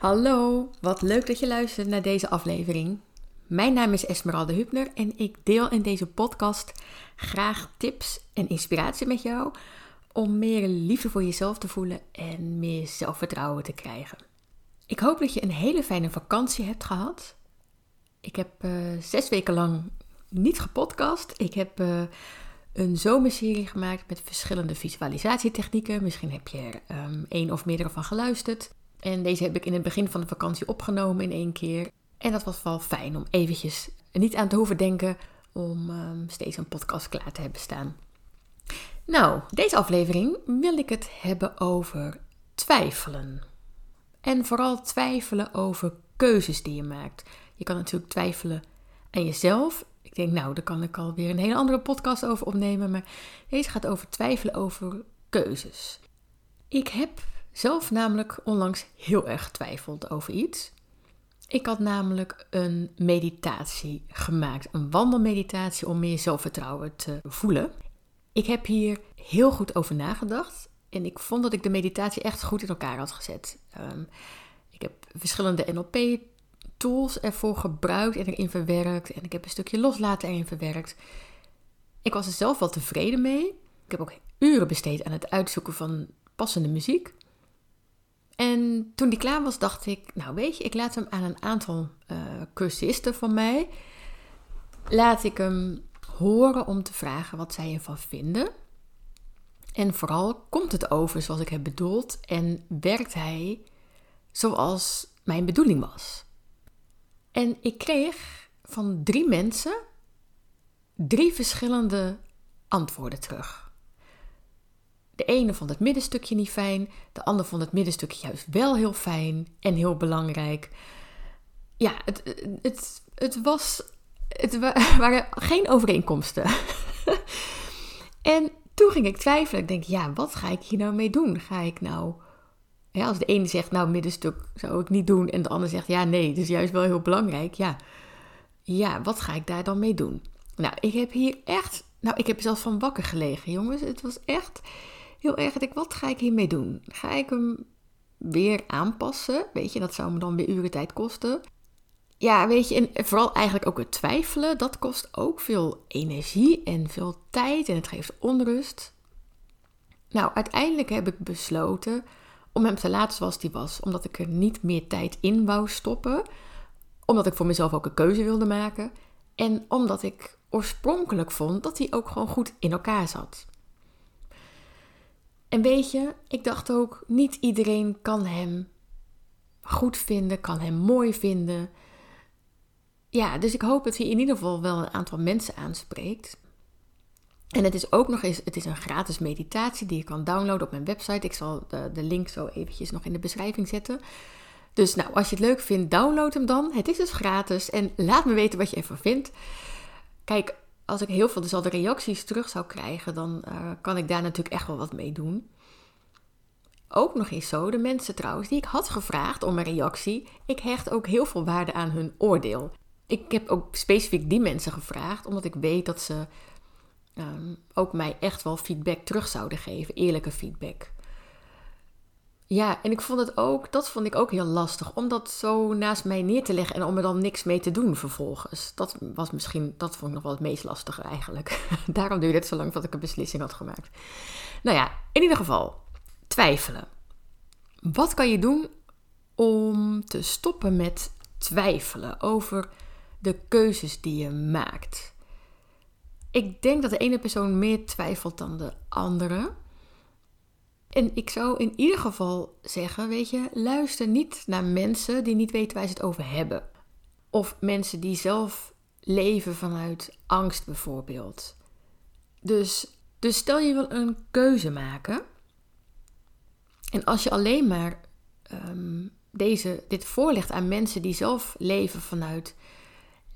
Hallo, wat leuk dat je luistert naar deze aflevering. Mijn naam is Esmeralda Hübner en ik deel in deze podcast graag tips en inspiratie met jou om meer liefde voor jezelf te voelen en meer zelfvertrouwen te krijgen. Ik hoop dat je een hele fijne vakantie hebt gehad. Ik heb uh, zes weken lang niet gepodcast. Ik heb uh, een zomerserie gemaakt met verschillende visualisatietechnieken. Misschien heb je er um, één of meerdere van geluisterd. En deze heb ik in het begin van de vakantie opgenomen in één keer. En dat was wel fijn om eventjes niet aan te hoeven denken om um, steeds een podcast klaar te hebben staan. Nou, deze aflevering wil ik het hebben over twijfelen. En vooral twijfelen over keuzes die je maakt. Je kan natuurlijk twijfelen aan jezelf. Ik denk, nou, daar kan ik alweer een hele andere podcast over opnemen. Maar deze gaat over twijfelen over keuzes. Ik heb zelf namelijk onlangs heel erg getwijfeld over iets. Ik had namelijk een meditatie gemaakt, een wandelmeditatie om meer zelfvertrouwen te voelen. Ik heb hier heel goed over nagedacht en ik vond dat ik de meditatie echt goed in elkaar had gezet. Um, ik heb verschillende NLP-tools ervoor gebruikt en erin verwerkt en ik heb een stukje loslaten erin verwerkt. Ik was er zelf wel tevreden mee. Ik heb ook uren besteed aan het uitzoeken van passende muziek. En toen die klaar was, dacht ik, nou weet je, ik laat hem aan een aantal uh, cursisten van mij. Laat ik hem horen om te vragen wat zij ervan vinden. En vooral, komt het over zoals ik heb bedoeld en werkt hij zoals mijn bedoeling was? En ik kreeg van drie mensen drie verschillende antwoorden terug. De ene vond het middenstukje niet fijn, de ander vond het middenstukje juist wel heel fijn en heel belangrijk. Ja, het, het, het was. Het waren geen overeenkomsten. en toen ging ik twijfelen. Ik denk, ja, wat ga ik hier nou mee doen? Ga ik nou. Als de ene zegt, nou, middenstuk zou ik niet doen. En de ander zegt, ja, nee, het is juist wel heel belangrijk. Ja, ja wat ga ik daar dan mee doen? Nou, ik heb hier echt. Nou, ik heb zelfs van wakker gelegen, jongens. Het was echt heel erg. Ik, wat ga ik hiermee doen? Ga ik hem weer aanpassen? Weet je, dat zou me dan weer uren tijd kosten. Ja, weet je, en vooral eigenlijk ook het twijfelen, dat kost ook veel energie en veel tijd en het geeft onrust. Nou, uiteindelijk heb ik besloten om hem te laten zoals hij was, omdat ik er niet meer tijd in wou stoppen, omdat ik voor mezelf ook een keuze wilde maken en omdat ik oorspronkelijk vond dat hij ook gewoon goed in elkaar zat. En weet je, ik dacht ook, niet iedereen kan hem goed vinden, kan hem mooi vinden. Ja, dus ik hoop dat hij in ieder geval wel een aantal mensen aanspreekt. En het is ook nog eens, het is een gratis meditatie die je kan downloaden op mijn website. Ik zal de, de link zo eventjes nog in de beschrijving zetten. Dus nou, als je het leuk vindt, download hem dan. Het is dus gratis en laat me weten wat je ervan vindt. Kijk, als ik heel veel dus al de reacties terug zou krijgen, dan uh, kan ik daar natuurlijk echt wel wat mee doen. Ook nog eens zo, de mensen trouwens die ik had gevraagd om een reactie, ik hecht ook heel veel waarde aan hun oordeel. Ik heb ook specifiek die mensen gevraagd, omdat ik weet dat ze um, ook mij echt wel feedback terug zouden geven, eerlijke feedback. Ja, en ik vond het ook, dat vond ik ook heel lastig, om dat zo naast mij neer te leggen en om er dan niks mee te doen vervolgens. Dat was misschien, dat vond ik nog wel het meest lastige eigenlijk. Daarom duurde het zo lang voordat ik een beslissing had gemaakt. Nou ja, in ieder geval, twijfelen. Wat kan je doen om te stoppen met twijfelen over de keuzes die je maakt? Ik denk dat de ene persoon meer twijfelt dan de andere. En ik zou in ieder geval zeggen, weet je, luister niet naar mensen die niet weten waar ze het over hebben. Of mensen die zelf leven vanuit angst bijvoorbeeld. Dus, dus stel je wil een keuze maken. En als je alleen maar um, deze, dit voorlegt aan mensen die zelf leven vanuit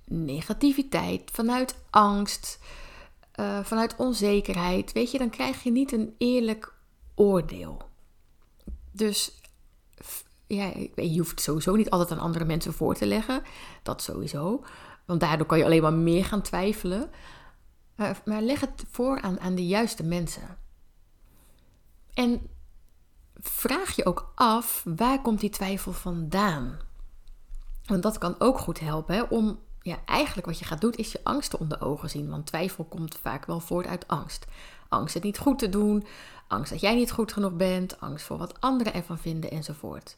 negativiteit, vanuit angst, uh, vanuit onzekerheid, weet je, dan krijg je niet een eerlijk oordeel. Dus ja, je hoeft sowieso niet altijd aan andere mensen voor te leggen. Dat sowieso. Want daardoor kan je alleen maar meer gaan twijfelen. Maar, leg het voor aan, aan de juiste mensen. En vraag je ook af waar komt die twijfel vandaan? Want dat kan ook goed helpen om ja, eigenlijk wat je gaat doen is je angsten onder ogen zien. Want twijfel komt vaak wel voort uit angst. Angst het niet goed te doen, angst dat jij niet goed genoeg bent, angst voor wat anderen ervan vinden enzovoort.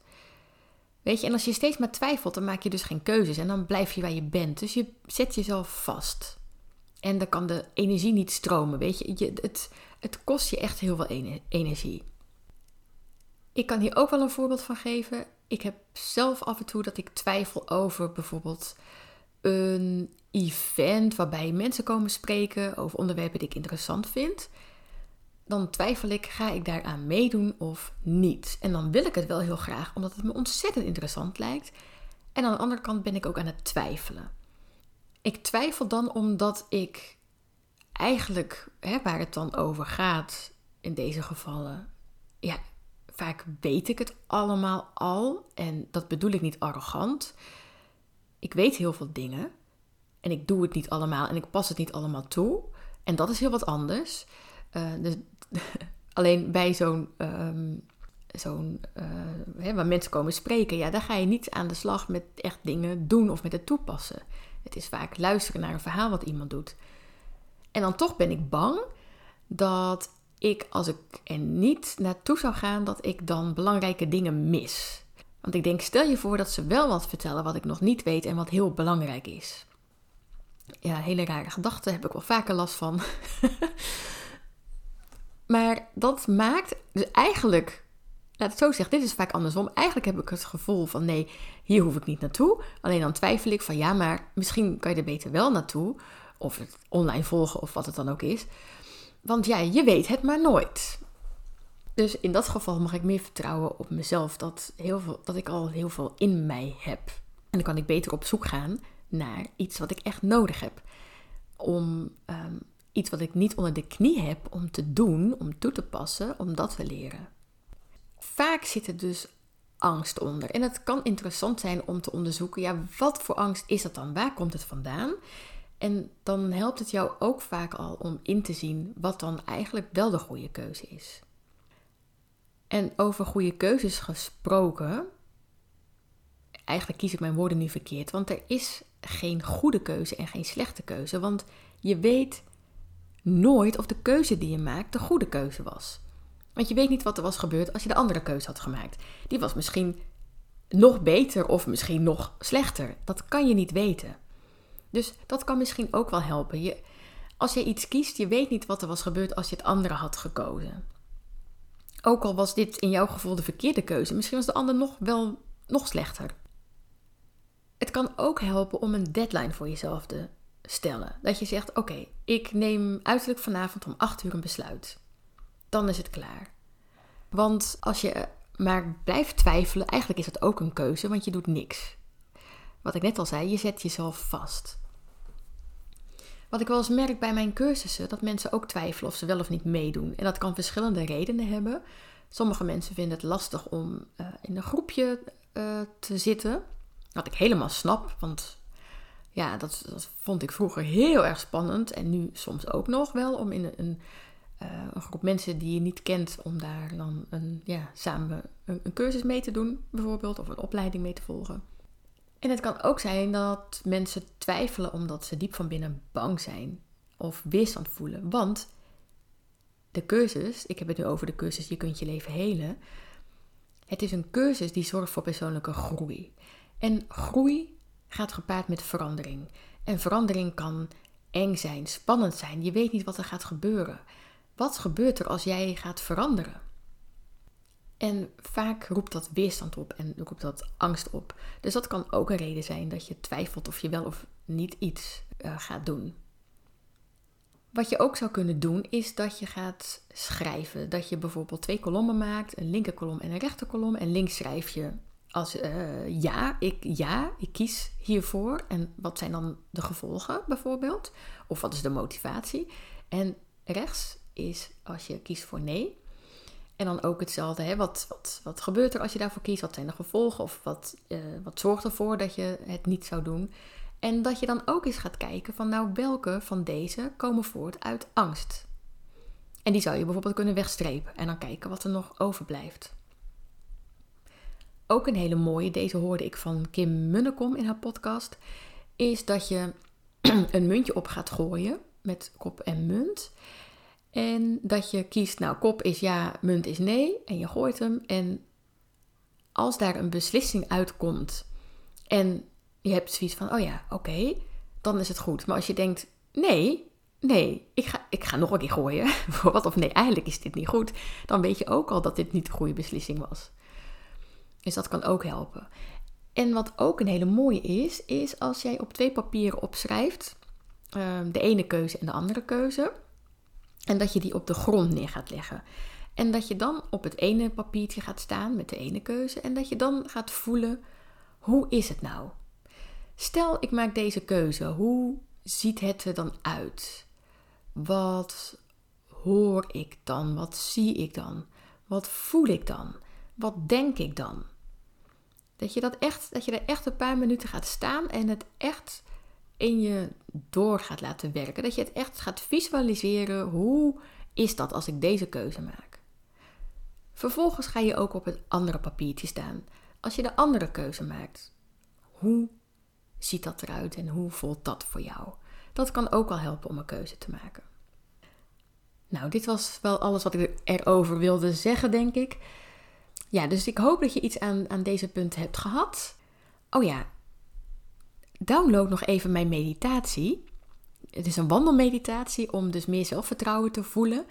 Weet je, en als je steeds maar twijfelt, dan maak je dus geen keuzes en dan blijf je waar je bent. Dus je zet jezelf vast. En dan kan de energie niet stromen, weet je. je het, het kost je echt heel veel energie. Ik kan hier ook wel een voorbeeld van geven. Ik heb zelf af en toe dat ik twijfel over bijvoorbeeld een event waarbij mensen komen spreken over onderwerpen die ik interessant vind. Dan twijfel ik, ga ik daaraan meedoen of niet? En dan wil ik het wel heel graag, omdat het me ontzettend interessant lijkt. En aan de andere kant ben ik ook aan het twijfelen. Ik twijfel dan omdat ik eigenlijk, hè, waar het dan over gaat in deze gevallen, ja, vaak weet ik het allemaal al. En dat bedoel ik niet arrogant. Ik weet heel veel dingen en ik doe het niet allemaal en ik pas het niet allemaal toe. En dat is heel wat anders. Uh, dus, alleen bij zo'n, um, zo'n uh, waar mensen komen spreken, ja, daar ga je niet aan de slag met echt dingen doen of met het toepassen. Het is vaak luisteren naar een verhaal wat iemand doet. En dan toch ben ik bang dat ik, als ik er niet naartoe zou gaan, dat ik dan belangrijke dingen mis. Want ik denk, stel je voor dat ze wel wat vertellen wat ik nog niet weet en wat heel belangrijk is. Ja, hele rare gedachten heb ik wel vaker last van. maar dat maakt, dus eigenlijk, laat het zo zeggen, dit is vaak andersom. Eigenlijk heb ik het gevoel van nee, hier hoef ik niet naartoe. Alleen dan twijfel ik van ja, maar misschien kan je er beter wel naartoe. Of het online volgen of wat het dan ook is. Want ja, je weet het maar nooit. Dus in dat geval mag ik meer vertrouwen op mezelf dat, heel veel, dat ik al heel veel in mij heb. En dan kan ik beter op zoek gaan naar iets wat ik echt nodig heb. Om ehm, iets wat ik niet onder de knie heb om te doen, om toe te passen, om dat te leren. Vaak zit er dus angst onder. En het kan interessant zijn om te onderzoeken, ja, wat voor angst is dat dan? Waar komt het vandaan? En dan helpt het jou ook vaak al om in te zien wat dan eigenlijk wel de goede keuze is. En over goede keuzes gesproken, eigenlijk kies ik mijn woorden nu verkeerd, want er is geen goede keuze en geen slechte keuze, want je weet nooit of de keuze die je maakt de goede keuze was. Want je weet niet wat er was gebeurd als je de andere keuze had gemaakt. Die was misschien nog beter of misschien nog slechter. Dat kan je niet weten. Dus dat kan misschien ook wel helpen. Je, als je iets kiest, je weet niet wat er was gebeurd als je het andere had gekozen. Ook al was dit in jouw gevoel de verkeerde keuze, misschien was de ander nog wel nog slechter. Het kan ook helpen om een deadline voor jezelf te stellen. Dat je zegt: Oké, ik neem uiterlijk vanavond om 8 uur een besluit. Dan is het klaar. Want als je maar blijft twijfelen, eigenlijk is dat ook een keuze, want je doet niks. Wat ik net al zei, je zet jezelf vast. Wat ik wel eens merk bij mijn cursussen, dat mensen ook twijfelen of ze wel of niet meedoen. En dat kan verschillende redenen hebben. Sommige mensen vinden het lastig om uh, in een groepje uh, te zitten. Wat ik helemaal snap, want ja, dat, dat, vond ik vroeger heel erg spannend. En nu soms ook nog wel, om in een, uh, een groep mensen die je niet kent, om daar dan een, ja, samen een cursus mee te doen, bijvoorbeeld, of een opleiding mee te volgen. En het kan ook zijn dat mensen twijfelen omdat ze diep van binnen bang zijn of weerstand voelen. Want de cursus, ik heb het nu over de cursus Je kunt je leven helen. Het is een cursus die zorgt voor persoonlijke groei. En groei gaat gepaard met verandering. En verandering kan eng zijn, spannend zijn. Je weet niet wat er gaat gebeuren. Wat gebeurt er als jij gaat veranderen? En vaak roept dat weerstand op en roept dat angst op. Dus dat kan ook een reden zijn dat je twijfelt of je wel of niet iets uh, gaat doen. Wat je ook zou kunnen doen is dat je gaat schrijven. Dat je bijvoorbeeld twee kolommen maakt, een linkerkolom en een rechterkolom. En links schrijf je als uh, ja, ik, ja, ik kies hiervoor. En wat zijn dan de gevolgen bijvoorbeeld? Of wat is de motivatie? En rechts is als je kiest voor nee. En dan ook hetzelfde, hè? Wat, wat, wat gebeurt er als je daarvoor kiest? Wat zijn de gevolgen? Of wat, uh, wat zorgt ervoor dat je het niet zou doen? En dat je dan ook eens gaat kijken van nou welke van deze komen voort uit angst. En die zou je bijvoorbeeld kunnen wegstrepen en dan kijken wat er nog overblijft. ook een hele mooie, deze hoorde ik van Kim Munnekom in haar podcast, is dat je een muntje op gaat gooien met kop en munt. En dat je kiest, nou, kop is ja, munt is nee. En je gooit hem. En als daar een beslissing uitkomt en je hebt zoiets van, oh ja, oké, dan is het goed. Maar als je denkt, nee, nee, ik ga, ik ga nog een keer gooien. Wat of nee, eigenlijk is dit niet goed. Dan weet je ook al dat dit niet de goede beslissing was. Dus dat kan ook helpen. En wat ook een hele mooie is, is als jij op twee papieren opschrijft, ehm, de ene keuze en de andere keuze, en dat je die op de grond neer gaat leggen. En dat je dan op het ene papiertje gaat staan met de ene keuze en dat je dan gaat voelen, hoe is het nou? Stel, ik maak deze keuze, hoe ziet het er dan uit? Wat hoor ik dan? Wat zie ik dan? Wat voel ik dan? Wat denk ik dan? Dat je, dat echt, dat je er echt een paar minuten gaat staan en het echt in je door gaat laten werken. Dat je het echt gaat visualiseren. Hoe is dat als ik deze keuze maak? Vervolgens ga je ook op het andere papiertje staan. Als je de andere keuze maakt, hoe ziet dat eruit en hoe voelt dat voor jou? Dat kan ook wel helpen om een keuze te maken. Nou, dit was wel alles wat ik erover wilde zeggen, denk ik. Ja, dus ik hoop dat je iets aan, aan deze punten hebt gehad. Oh ja, download nog even mijn meditatie. Het is een wandelmeditatie om dus meer zelfvertrouwen te voelen.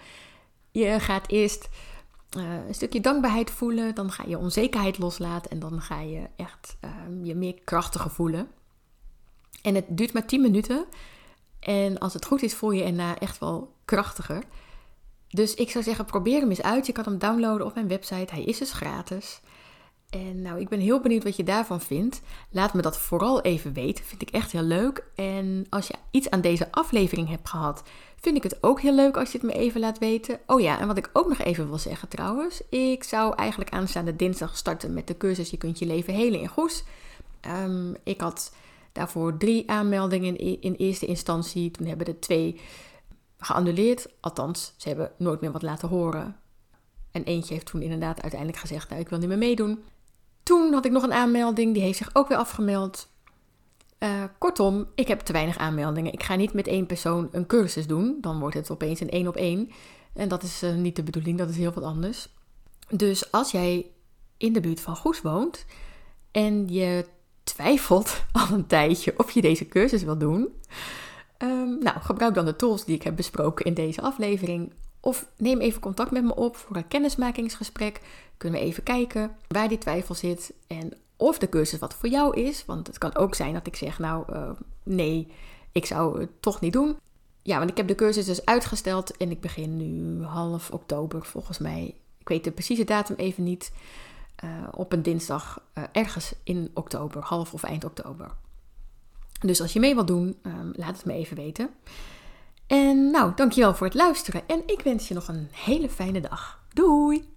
Je gaat eerst uh, een stukje dankbaarheid voelen, dan ga je onzekerheid loslaten en dan ga je echt uh, je meer krachtiger voelen. En het duurt maar 10 minuten. En als het goed is, voel je erna echt wel krachtiger. Dus ik zou zeggen, probeer hem eens uit. Je kan hem downloaden op mijn website. Hij is dus gratis. En nou, ik ben heel benieuwd wat je daarvan vindt. Laat me dat vooral even weten. Vind ik echt heel leuk. En als je iets aan deze aflevering hebt gehad, vind ik het ook heel leuk als je het me even laat weten. Oh ja, en wat ik ook nog even wil zeggen trouwens. Ik zou eigenlijk aanstaande dinsdag starten met de cursus Je kunt je leven helen in Goes. Um, ik had daarvoor drie aanmeldingen in, in eerste instantie. Toen hebben er twee geannuleerd. Althans, ze hebben nooit meer wat laten horen. En eentje heeft toen inderdaad uiteindelijk gezegd: Nou, ik wil niet meer meedoen. Toen had ik nog een aanmelding, die heeft zich ook weer afgemeld. Uh, kortom, ik heb te weinig aanmeldingen. Ik ga niet met één persoon een cursus doen. Dan wordt het opeens een één op één. En dat is uh, niet de bedoeling, dat is heel wat anders. Dus als jij in de buurt van Goes woont en je twijfelt al een tijdje of je deze cursus wil doen, um, nou, gebruik dan de tools die ik heb besproken in deze aflevering. Of neem even contact met me op voor een kennismakingsgesprek. Kunnen we even kijken waar die twijfel zit en of de cursus wat voor jou is. Want het kan ook zijn dat ik zeg, nou uh, nee, ik zou het toch niet doen. Ja, want ik heb de cursus dus uitgesteld en ik begin nu half oktober volgens mij. Ik weet de precieze datum even niet. Uh, op een dinsdag uh, ergens in oktober, half of eind oktober. Dus als je mee wilt doen, um, laat het me even weten. En nou, dankjewel voor het luisteren en ik wens je nog een hele fijne dag. Doei!